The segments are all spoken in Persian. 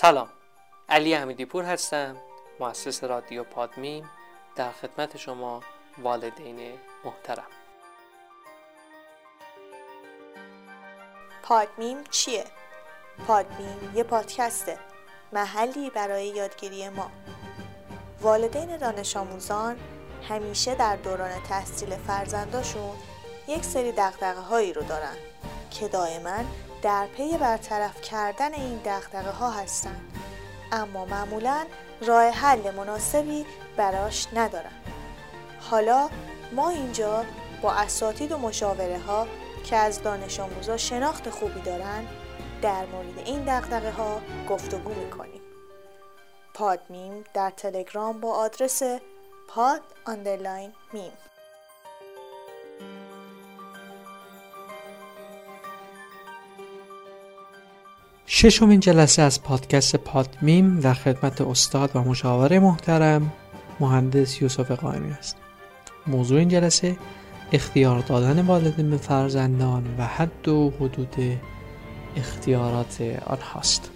سلام. علی امیدی پور هستم مؤسس رادیو پادمیم در خدمت شما والدین محترم. پادمیم چیه؟ پادمیم یه پادکسته محلی برای یادگیری ما. والدین دانش آموزان همیشه در دوران تحصیل فرزنداشون یک سری دغدغه هایی رو دارن که دائما در پی برطرف کردن این دغدغه ها هستن اما معمولا راه حل مناسبی براش ندارن. حالا ما اینجا با اساتید و مشاوره ها که از دانش آموزا شناخت خوبی دارن در مورد این دغدغه ها گفتگو می‌کنیم. پادمیم در تلگرام با آدرس پاد underline میم. ششمین جلسه از پادکست پادمیم در خدمت استاد و مشاور محترم مهندس یوسف قائمی است. موضوع این جلسه اختیار دادن والدین به فرزندان و حد و حدود اختیارات آنهاست.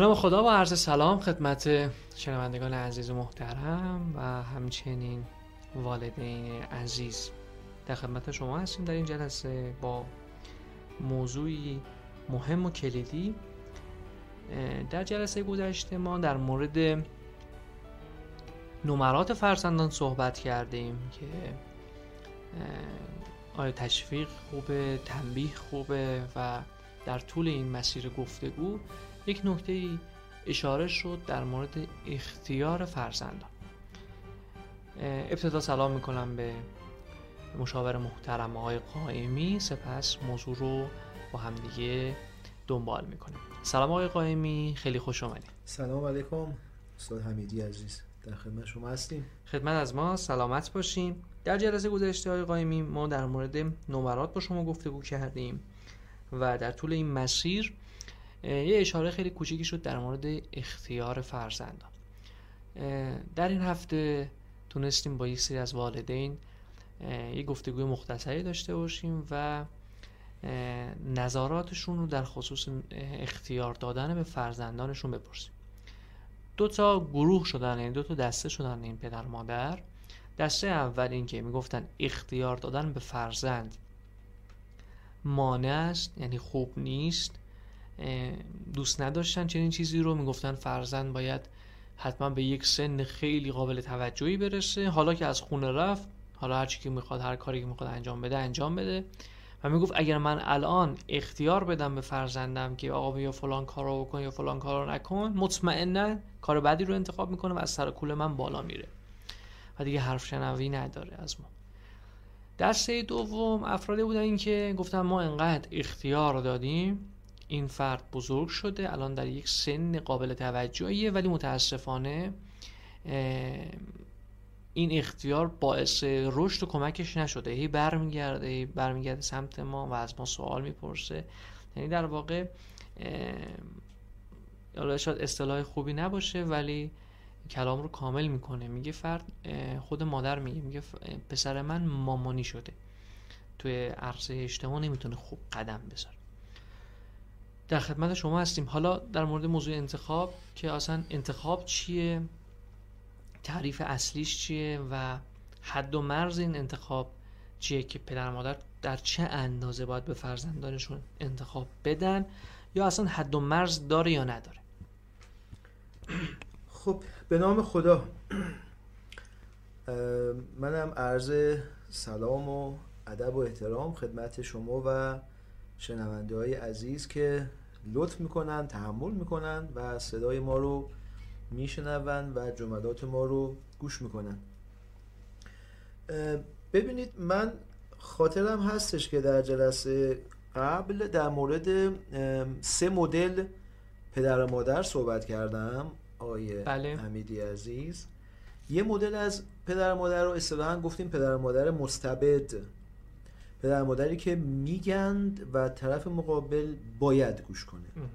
به نام خدا و عرض سلام خدمت شنوندگان عزیز و محترم و همچنین والدین عزیز. در خدمت شما هستیم در این جلسه با موضوعی مهم و کلیدی. در جلسه گذشته ما در مورد نمرات فرزندان صحبت کردیم که آیا تشویق خوبه تنبیه خوبه و در طول این مسیر گفتگو یک نکته اشاره شد در مورد اختیار فرزندان. ابتدا سلام می‌کنم به مشاور محترم آقای قائمی. سپس موضوع رو با همدیگه دنبال می‌کنیم. سلام آقای قائمی خیلی خوش آمدید سلام علیکم استاد حمیدی عزیز. در خدمت شما هستیم. خدمت از ما سلامت باشیم در جلسه گذشته آقای قائمی ما در مورد نمرات با شما گفتگو کردیم و در طول این مسیر یه اشاره خیلی کوچیکی شد در مورد اختیار فرزندان. در این هفته تونستیم با یک سری از والدین یه گفتگوی مختصری داشته باشیم و نظراتشون رو در خصوص اختیار دادن به فرزندانشون بپرسیم. دو تا گروه شدن این دو تا دسته شدن این پدر مادر. دسته اول این که می‌گفتن اختیار دادن به فرزند مانع است یعنی خوب نیست. دوست نداشتن چنین چیزی رو. می‌گفتن فرزند باید حتما به یک سن خیلی قابل توجهی برسه. حالا که از خونه رفت حالا هر چی که می‌خواد هر کاری که می‌خواد انجام بده انجام بده. و می‌گفت اگر من الان اختیار بدم به فرزندم که آقا بیا فلان کارو بکن یا فلان کارو نکن مطمئنا کار بعدی رو انتخاب می‌کنه و از سر کول من بالا میره. و دیگه حرف شنوی نداره از ما. دسته دوم افرادی بودن که گفتن ما انقدر اختیار دادیم این فرد بزرگ شده الان در یک سن قابل توجهیه ولی متاسفانه این اختیار باعث رشد و کمکش نشده. هی برمیگرده برمیگرده سمت ما و از ما سوال می‌پرسه. یعنی در واقع حالا شاید اصطلاح خوبی نباشه ولی کلام رو کامل می‌کنه. میگه فرد خود مادر میگه میگه پسر من مامانی شده. توی عرصه اجتماع نمی‌تونه خوب قدم بذاره. در خدمت شما هستیم. حالا در مورد موضوع انتخاب که اصلا انتخاب چیه؟ تعریف اصلیش چیه؟ و حد و مرز این انتخاب چیه که پدر مادر در چه اندازه باید به فرزندانشون انتخاب بدن؟ یا اصلا حد و مرز داره یا نداره؟ خب به نام خدا. منم عرض سلام و ادب و احترام خدمت شما و شنونده های عزیز که لطف می‌کنن تحمل می‌کنن و صدای ما رو میشنون و جملات ما رو گوش می‌کنن. ببینید من خاطرم هستش که در جلسه قبل در مورد سه مدل پدر و مادر صحبت کردم آیه بله. حمیدی عزیز. یه مدل از پدر و مادر رو اصطلاحا گفتیم پدر و مادر مستبد. پدر مادری که میگند و طرف مقابل باید گوش کنه.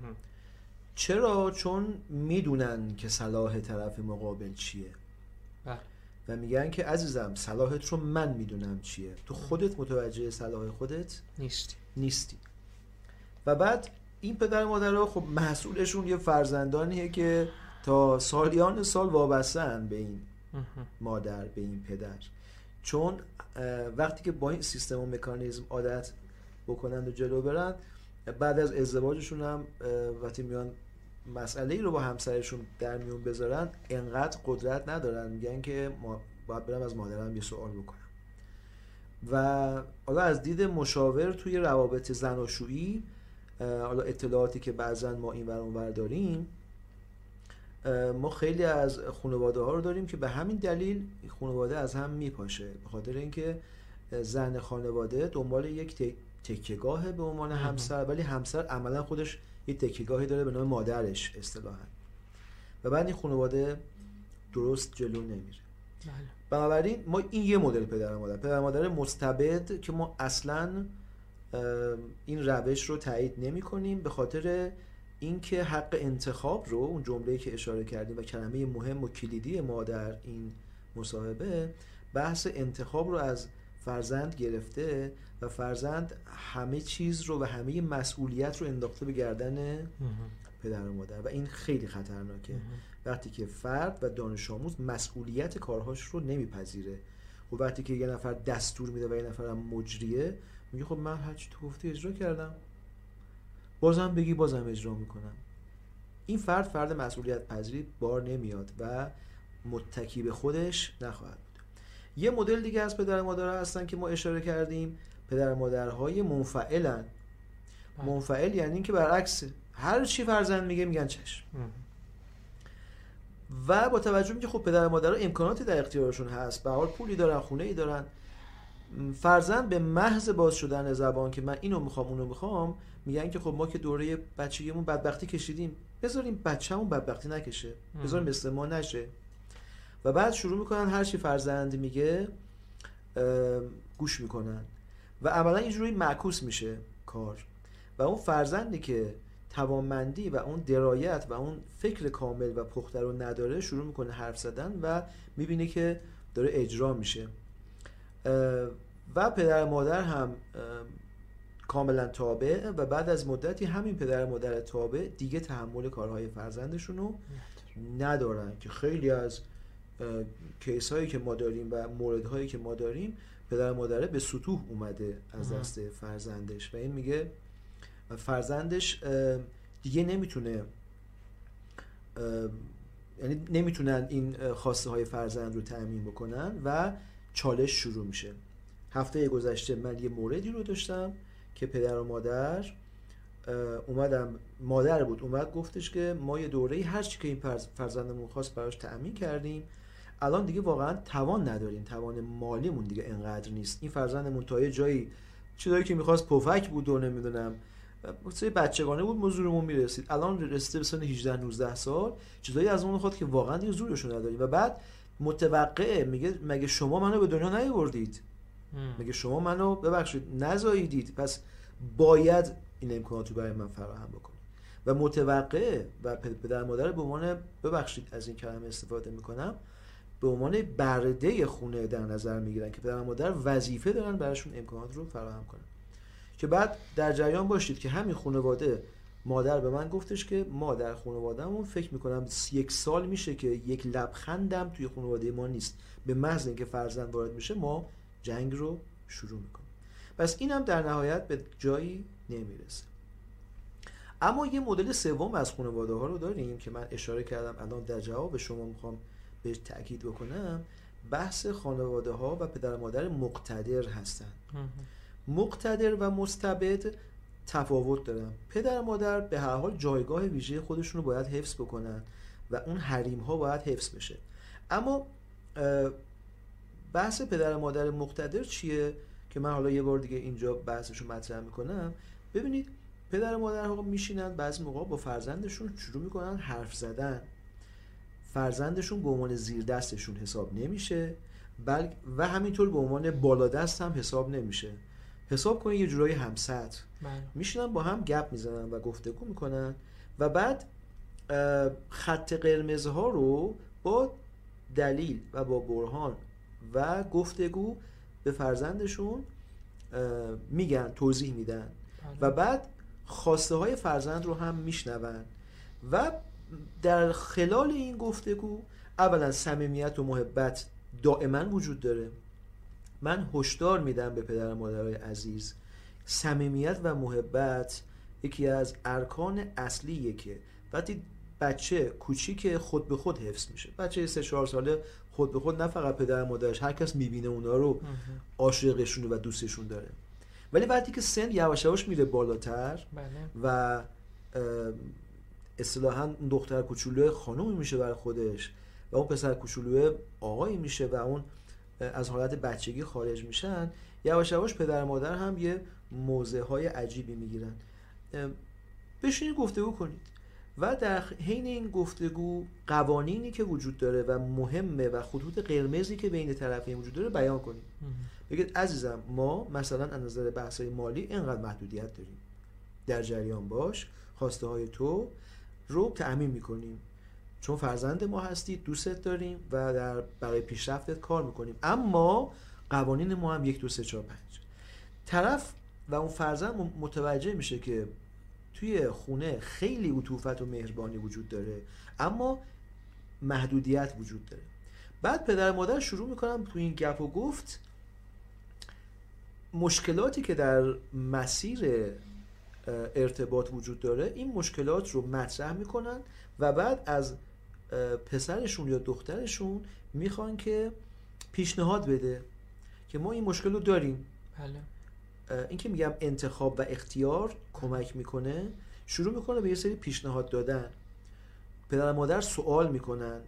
چرا؟ چون می‌دونن که صلاح طرف مقابل چیه. بله. و میگن که عزیزم صلاحت رو من می‌دونم چیه. تو خودت متوجه صلاح خودت نیستی. نیستی. و بعد این پدر و مادر خب محصولشون یه فرزندانیه که تا سالیان سال وابستن به این مادر به این پدر. چون وقتی که با این سیستم و مکانیزم عادت بکنند و جلو برن بعد از ازدواجشون هم وقتی میان مسئله ای رو با همسرشون در میون بذارن انقدر قدرت ندارن. میگن که ما باید برم از مادرم یه سوال بکنم. و حالا از دید مشاور توی روابط زناشویی حالا اطلاعاتی که بعضا ما این ور داریم ما خیلی از خانواده ها رو داریم که به همین دلیل خانواده از هم میپاشه به خاطر اینکه زن خانواده دنبال یک تکیگاه به عنوان همسر ولی همسر عملا خودش یه تکیگاهی داره به نام مادرش اصطلاحا. و بعد این خانواده درست جلو نمیره. بله. بنابراین ما این یه مدل پدر مادر. پدر مادر مستبد که ما اصلا این روش رو تایید نمی کنیم به خاطر اینکه حق انتخاب رو اون جمله که اشاره کردیم و کلمه مهم و کلیدی ما در این مصاحبه بحث انتخاب رو از فرزند گرفته و فرزند همه چیز رو و همه مسئولیت رو انداخته به گردن پدر و مادر. و این خیلی خطرناکه. وقتی که فرد و دانش آموز مسئولیت کارهاش رو نمیپذیره خب وقتی که یه نفر دستور میده و یه نفر هم مجریه میگه خب من هرچی تو گفتی اجرا کردم. بازم بگی بازم اجرا می‌کنم. این فرد فرد مسئولیت پذیری بار نمیاد و متکی به خودش نخواهد بود. یه مدل دیگه از پدر مادر هستن که ما اشاره کردیم. پدر مادرهای منفعلن. بله. منفعل یعنی اینکه برعکس هر چی فرزند میگه میگن چشم. و با توجه که خب پدر مادر امکاناتی در اختیارشون هست به حال پولی دارن خونه ای دارن فرزند به محض باز شدن زبان که من اینو می‌خوام اونو می‌خوام میگن که خب ما که دوره بچگیمون بدبختی کشیدیم. بذاریم بچه‌مون بدبختی نکشه. بذاریم مثل ما نشه. و بعد شروع می‌کنن هر چی فرزند میگه گوش می‌کنن. و عملا اینجوری معکوس میشه کار. و اون فرزندی که توانمندی و اون درایت و اون فکر کامل و پخته رو نداره شروع می‌کنه حرف زدن و می‌بینه که داره اجرا میشه. و پدر مادر هم کاملا تابع و بعد از مدتی همین پدر مادر تابع دیگه تحمل کارهای فرزندشون رو ندارن که خیلی از کیس هایی که ما داریم و مورد هایی که ما داریم پدر مادره به سطوح اومده از دست فرزندش و این میگه فرزندش دیگه نمی‌تونه یعنی نمی‌تونن این خواسته های فرزند رو تأمین بکنن و چالش شروع میشه. هفته گذشته من یه موردی رو داشتم که پدر و مادر اومدم مادر بود اومد گفتش که ما یه دوره هر چی که این فرزندمون خواست براش تأمین کردیم. الان دیگه واقعا توان نداریم توان مالیمون دیگه انقدر نیست. این فرزندمون تا یه جایی چیزایی که می‌خواست پفک بود و نمی‌دونم سه بچگانه بود مزورمون می‌رسید. الان رسیده به سن 18 19 سال. چیزایی از اون خود که واقعا دیگه زورشون نداریم. و بعد متوقعه میگه مگه شما منو به دنیا نیاوردید؟ مگه شما منو ببخشید نزاییدید؟ پس باید این امکاناتو برای من فراهم بکنید. و متوقعه و پدر مادر به عنوان ببخشید از این کلمه استفاده می‌کنم به عنوان برده خونه در نظر می‌گیرن که پدر مادر وظیفه دارن براشون امکانات رو فراهم کنن. که بعد در جریان باشید که همین خانواده مادر به من گفتش که ما در خانوادهمون فکر می‌کنم یک سال میشه که یک لبخندم توی خانواده ما نیست. به محض اینکه فرزند وارد میشه ما جنگ رو شروع می‌کنیم پس اینم در نهایت به جایی نمی‌رسه. اما یه مدل سوم از خانواده ها رو داریم که من اشاره کردم الان در جواب شما می‌خوام بهش تاکید بکنم. بحث خانواده ها و پدر مادر مقتدر هستن. مقتدر و مستبد تفاوت دارن. پدر مادر به هر حال جایگاه ویژه خودشون رو باید حفظ بکنن و اون حریم ها باید حفظ بشه. اما بحث پدر و مادر مقتدر چیه؟ که من حالا یه بار دیگه اینجا بحثش رو مطرح می‌کنم. ببینید پدر و مادر ها میشینن بعضی موقع با فرزندشون شروع می‌کنن حرف زدن. فرزندشون به عنوان زیر دستشون حساب نمیشه بل و همینطور به عنوان بالادست هم حساب نمیشه. حساب کنید یه جورایی همسط بله. میشینن با هم گپ می‌زنن و گفتگو می‌کنن و بعد خط قرمزها رو با دلیل و با برهان و گفتگو به فرزندشون میگن توضیح میدن. بله. و بعد خواسته های فرزند رو هم میشنون. و در خلال این گفتگو اولا صمیمیت و محبت دائما وجود داره. من هشدار میدم به پدر و مادرای عزیز. صمیمیت و محبت یکی از ارکان اصلیه که وقتی بچه کوچیک خود به خود حفظ میشه. بچه سه چهار ساله خود به خود نه فقط پدر مادرش هر کس می‌بینه اونا رو عاشقشون و دوستشون داره. ولی وقتی که سن یواش یواش میره بالاتر بله. و اصطلاحا اون دختر کوچولو خانومی میشه بر خودش و اون پسر کوچولو آقایی میشه و اون از حالت بچگی خارج میشن یواش یواش پدر و مادر هم یه موضع های عجیبی می‌گیرن. بشینید گفتگو کنید. و در حین این گفتگو قوانینی که وجود داره و مهمه و خطوط قرمزی که بین طرفین وجود داره بیان کنید بگید عزیزم ما مثلا از نظر بحث های مالی اینقدر محدودیت داریم. در جریان باش خواسته های تو رو تعمین می‌کنیم. چون فرزند ما هستید دوستت داریم و در برای پیشرفتت کار می‌کنیم. اما قوانین ما هم یک دو سه چهار پنج. طرف و اون فرزند متوجه میشه که توی خونه خیلی عطوفت و مهربانی وجود داره اما محدودیت وجود داره بعد پدر مادر شروع می‌کنن تو این گپ و گفت مشکلاتی که در مسیر ارتباط وجود داره این مشکلات رو مطرح می‌کنن و بعد از پسرشون یا دخترشون می‌خوان که پیشنهاد بده که ما این مشکل رو داریم بله. این که میگم انتخاب و اختیار کمک می‌کنه شروع می‌کنه به یه سری پیشنهاد دادن. پدر و مادر سوال می‌کنن.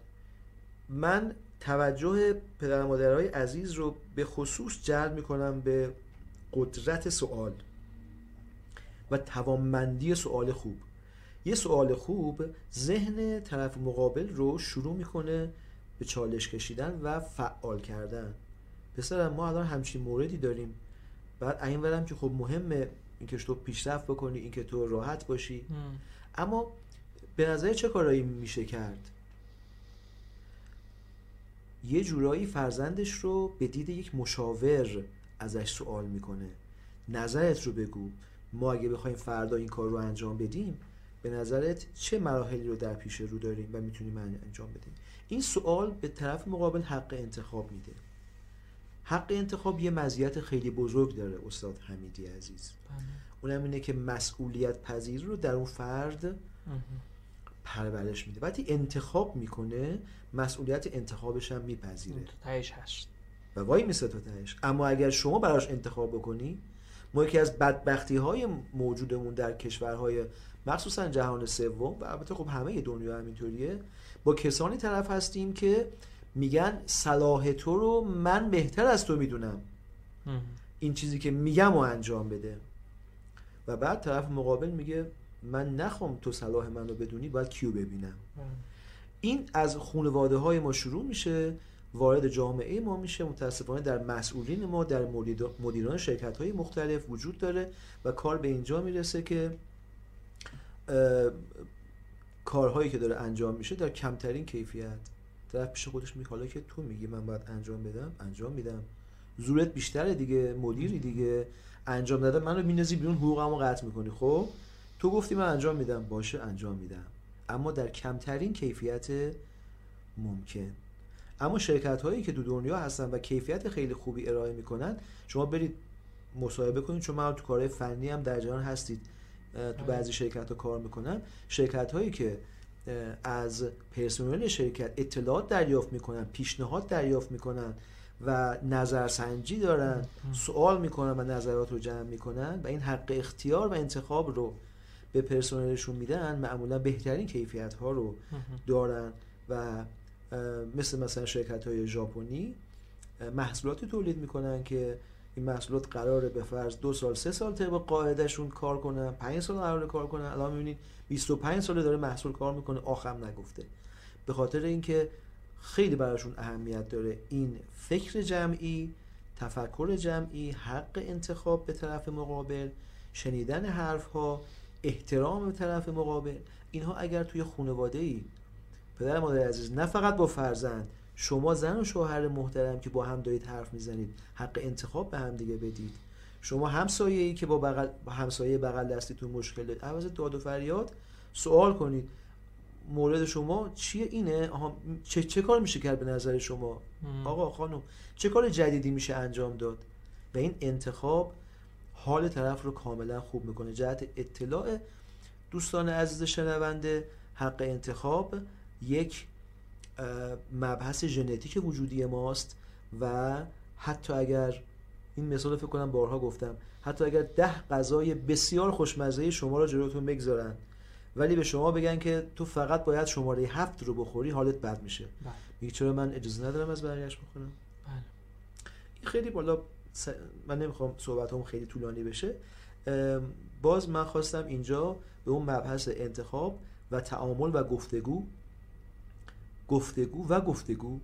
من توجه پدر و مادرهای عزیز رو به خصوص جلب می‌کنم به قدرت سوال و توانمندی سوال خوب. یه سوال خوب ذهن طرف مقابل رو شروع می‌کنه به چالش کشیدن و فعال کردن. پسرم ما الان همچین موردی داریم. بعد این ورم که خب مهمه اینکه تو پیشرفت بکنی اینکه تو راحت باشی. اما به نظر چه کارایی میشه کرد؟ یه جورایی فرزندش رو به دید یک مشاور ازش سوال می‌کنه. نظرت رو بگو. ما اگه بخوایم فردا این کار رو انجام بدیم به نظرت چه مراحلی رو در پیش رو داریم و می‌تونیم انجام بدیم؟ این سوال به طرف مقابل حق انتخاب میده. حق انتخاب یه مزیت خیلی بزرگ داره استاد حمیدی عزیز. بله. اونم اینه که مسئولیت پذیر رو در اون فرد پرورش میده. وقتی انتخاب می‌کنه مسئولیت انتخابش هم میپذیره. تهش هست. و وای میسه تا تهش. اما اگر شما براش انتخاب بکنی ما یکی از بدبختی های موجودمون در کشورهای مخصوصا جهان سوم و البته خب همه دنیا همینطوریه با کسانی طرف هستیم که میگن صلاح تو رو من بهتر از تو می‌دونم. این چیزی که میگم و انجام بده. و بعد طرف مقابل میگه من نخوام تو صلاح من رو بدونی باید کیو ببینم. این از خانواده های ما شروع میشه وارد جامعه ما میشه. متاسفانه در مسئولین ما در مدیران شرکت های مختلف وجود داره و کار به اینجا می‌رسه که کارهایی که داره انجام میشه در کمترین کیفیت. طرف پیش خودش میگه حالا که تو میگی من باید انجام بدم انجام میدم. زورت بیشتره دیگه مدیری دیگه. انجام داده منو مینازی بیرون حقوقمو قطع می‌کنی. خب؟ تو گفتی من انجام میدم. باشه انجام میدم. اما در کمترین کیفیت ممکن. اما شرکت هایی که دو دنیا هستن و کیفیت خیلی خوبی ارائه می‌کنن شما برید مصاحبه کنید. چون من تو کارهای فنی هم در جهان هستید تو بعضی شرکت ها کار می‌کنن. شرکت هایی که از پرسنل شرکت اطلاعات دریافت می‌کنن پیشنهاد دریافت می‌کنن و نظرسنجی دارن سوال می‌کنن و نظرات رو جمع می‌کنن و این حق اختیار و انتخاب رو به پرسنلشون میدن معمولا بهترین کیفیت ها رو دارن و مثل مثلا شرکت های ژاپنی محصولاتی تولید می‌کنن که این محصولات قراره به فرض دو سال سه سال طبق قاعدهشون کار کنن پنج سال قراره کار کنن الان می‌بینید 25 ساله داره محصول کار می‌کنه آخرم نگفته. به خاطر اینکه خیلی براشون اهمیت داره این فکر جمعی تفکر جمعی حق انتخاب به طرف مقابل شنیدن حرف ها احترام به طرف مقابل. اینها اگر توی خانواده ای پدر مادر عزیز نه فقط با فرزند شما زن و شوهر محترم که با هم دارید حرف می‌زنید حق انتخاب به هم دیگه بدید. شما همسایه ای که با بغل همسایه بغل دستیتون مشکل دارید. عوض داد و فریاد سوال کنید. مورد شما چیه؟ اینه؟ آها چه, چه کار میشه کرد به نظر شما؟ آقا خانم چه کار جدیدی میشه انجام داد؟ و این انتخاب حال طرف رو کاملا خوب می‌کنه. جهت اطلاع دوستان عزیز شنونده حق انتخاب یک مبحث ژنتیک وجودی ماست و حتی اگر این مثال فکر کنم بارها گفتم حتی اگر ده غذای بسیار خوشمزه شما رو جلوتون بگذارن ولی به شما بگن که تو فقط باید شماره هفت رو بخوری حالت بد میشه بله. میگه چرا من اجازه ندارم از بقیه‌اش بخورم بله. این خیلی بالا س... من نمی‌خوام صحبت هم خیلی طولانی بشه باز من خواستم اینجا به اون مبحث انتخاب و تعامل و گفتگو گفتگو و گفتگو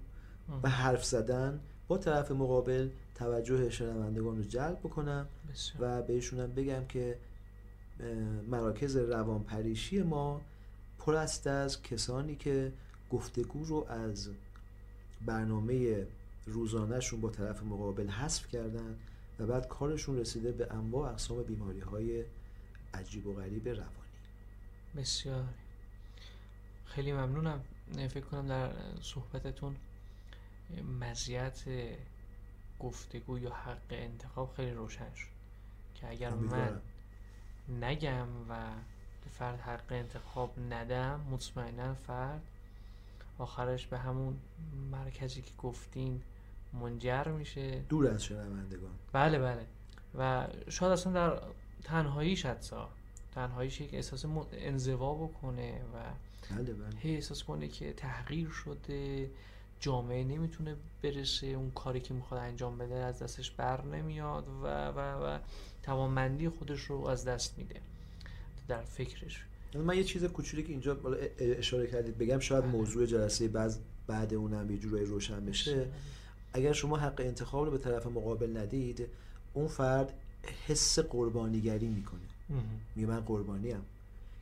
و حرف زدن با طرف مقابل توجه شنوندگان رو جلب بکنم و بهشونم بگم که مراکز روانپریشی ما پر است از کسانی که گفتگو رو از برنامه روزانهشون با طرف مقابل حذف کردن و بعد کارشون رسیده به انواع اقسام بیماری های عجیب و غریب روانی. بسیار. خیلی ممنونم. فکر کنم در صحبتتون مزیت گفتگو یا حق انتخاب خیلی روشن شد که اگر من نگم و به فرد حق انتخاب ندم مطمئنا فرد آخرش به همون مرکزی که گفتین منجر میشه. دور از شنوندگان. بله بله. و شاید اصلا در تنهایی حتی تنهاییش یک احساس انزوا بکنه و بله بله. هی احساس کنه که تحقیر شده جامعه نمی‌تونه برسه اون کاری که می‌خواد انجام بده از دستش بر نمیاد و و و توانمندی خودش رو از دست میده. در فکرش. من یه چیز کوچولی که اینجا اشاره کردید بگم شاید بله. موضوع جلسه بعد بعد اونم یه جورایی روشن بشه. اگر شما حق انتخاب رو به طرف مقابل ندید اون فرد حس قربانیگری می‌کنه. میگه من قربانیم.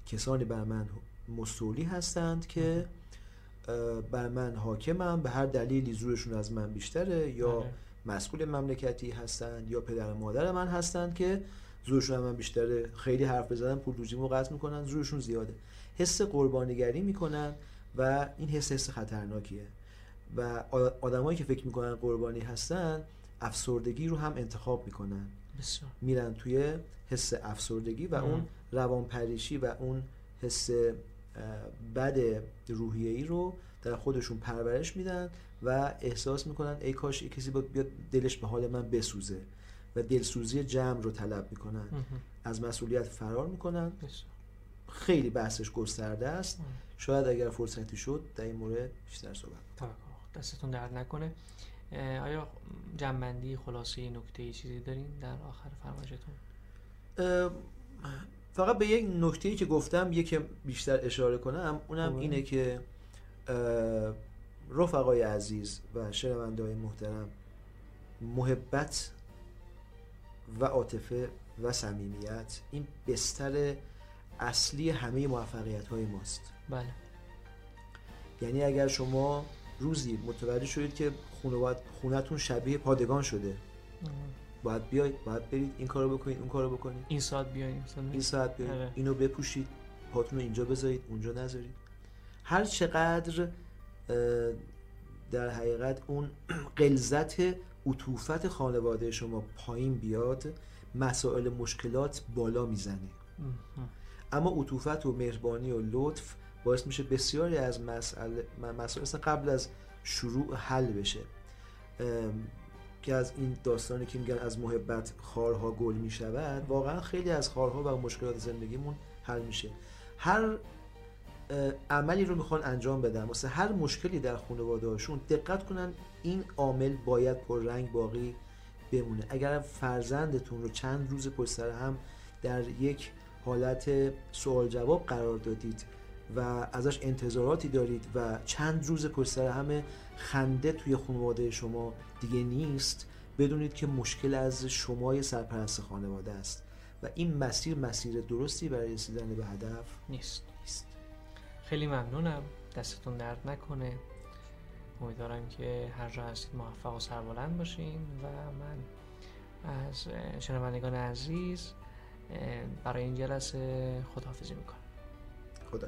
کسانی بر من مسئولی هستند که بر من حاکمم به هر دلیلی زورشون از من بیشتره یا بله. مسئول مملکتی هستند یا پدر مادر من هستند که زورشون از من بیشتره. خیلی حرف بزنن پول دوجیمو قطع می‌کنن زورشون زیاده. حس قربانیگری می‌کنن و این حس حس خطرناکیه. و آدمایی که فکر می‌کنن قربانی هستن افسردگی رو هم انتخاب می‌کنن. بسیار. میرن توی حس افسردگی و اون روان پریشی و اون حس بد روحیه ای رو در خودشون پرورش میدن و احساس می‌کنن ای کاش ای کسی بیاد دلش به حال من بسوزه و دلسوزی جمع رو طلب می‌کنن. از مسئولیت فرار می‌کنن. خیلی بحثش گسترده است. شاید اگر فرصتی شد در این مورد بیشتر صحبت دستتون درد نکنه. آیا جنبندی خلاصه نکته چیزی دارین در آخر فرمایشتون؟ فقط به یک نکته که گفتم یک بیشتر اشاره کنم اونم اینه که رفقای عزیز و شنونده های محترم محبت و عاطفه و صمیمیت این بستر اصلی همه موفقیت های ماست. بله. یعنی اگر شما روزی متوجه شدید که خونتون شبیه پادگان شده باید بیاید باید برید این کارو بکنید اون کارو بکنید. این ساعت بیاید این ساعت بیاید آره. اینو بپوشید پاتون رو اینجا بذارید اونجا نذارید. هر چقدر در حقیقت اون قلزت عطوفت خانواده شما پایین بیاد مسائل مشکلات بالا می‌زنه. اما عطوفت و مهربانی و لطف باعث میشه بسیاری از مسئله مسائل قبل از شروع حل بشه. که از این داستانی که میگن از محبت خارها گل می‌شود واقعا خیلی از خارها و مشکلات زندگیمون حل میشه. هر عملی رو می‌خوان انجام بدن واسه هر مشکلی در خانواده هاشون دقت کنن این عامل باید پر رنگ باقی بمونه. اگر فرزندتون رو چند روز پشت هم در یک حالت سوال جواب قرار دادید و ازش انتظاراتی دارید و چند روز پشت سر همه خنده توی خانواده شما دیگه نیست بدونید که مشکل از شمای سرپرست خانواده است و این مسیر مسیر درستی برای رسیدن به هدف نیست. نیست. خیلی ممنونم. دستتون درد نکنه. امیدوارم که هر جا هستید موفق و سربلند باشین و من از شنوندگان عزیز برای این جلسه خداحافظی می‌کنم. خدا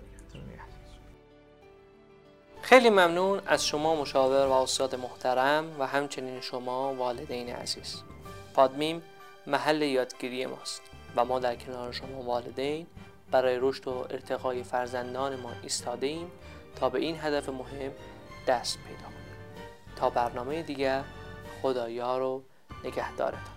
خیلی ممنون از شما مشاور و استاد محترم و همچنین شما والدین عزیز. پادمیم محل یادگیری ماست و ما در کنار شما والدین برای رشد و ارتقای فرزندان ما ایم تا به این هدف مهم دست پیدا کنیم. تا برنامه دیگر خدایا رو نگهدارتان.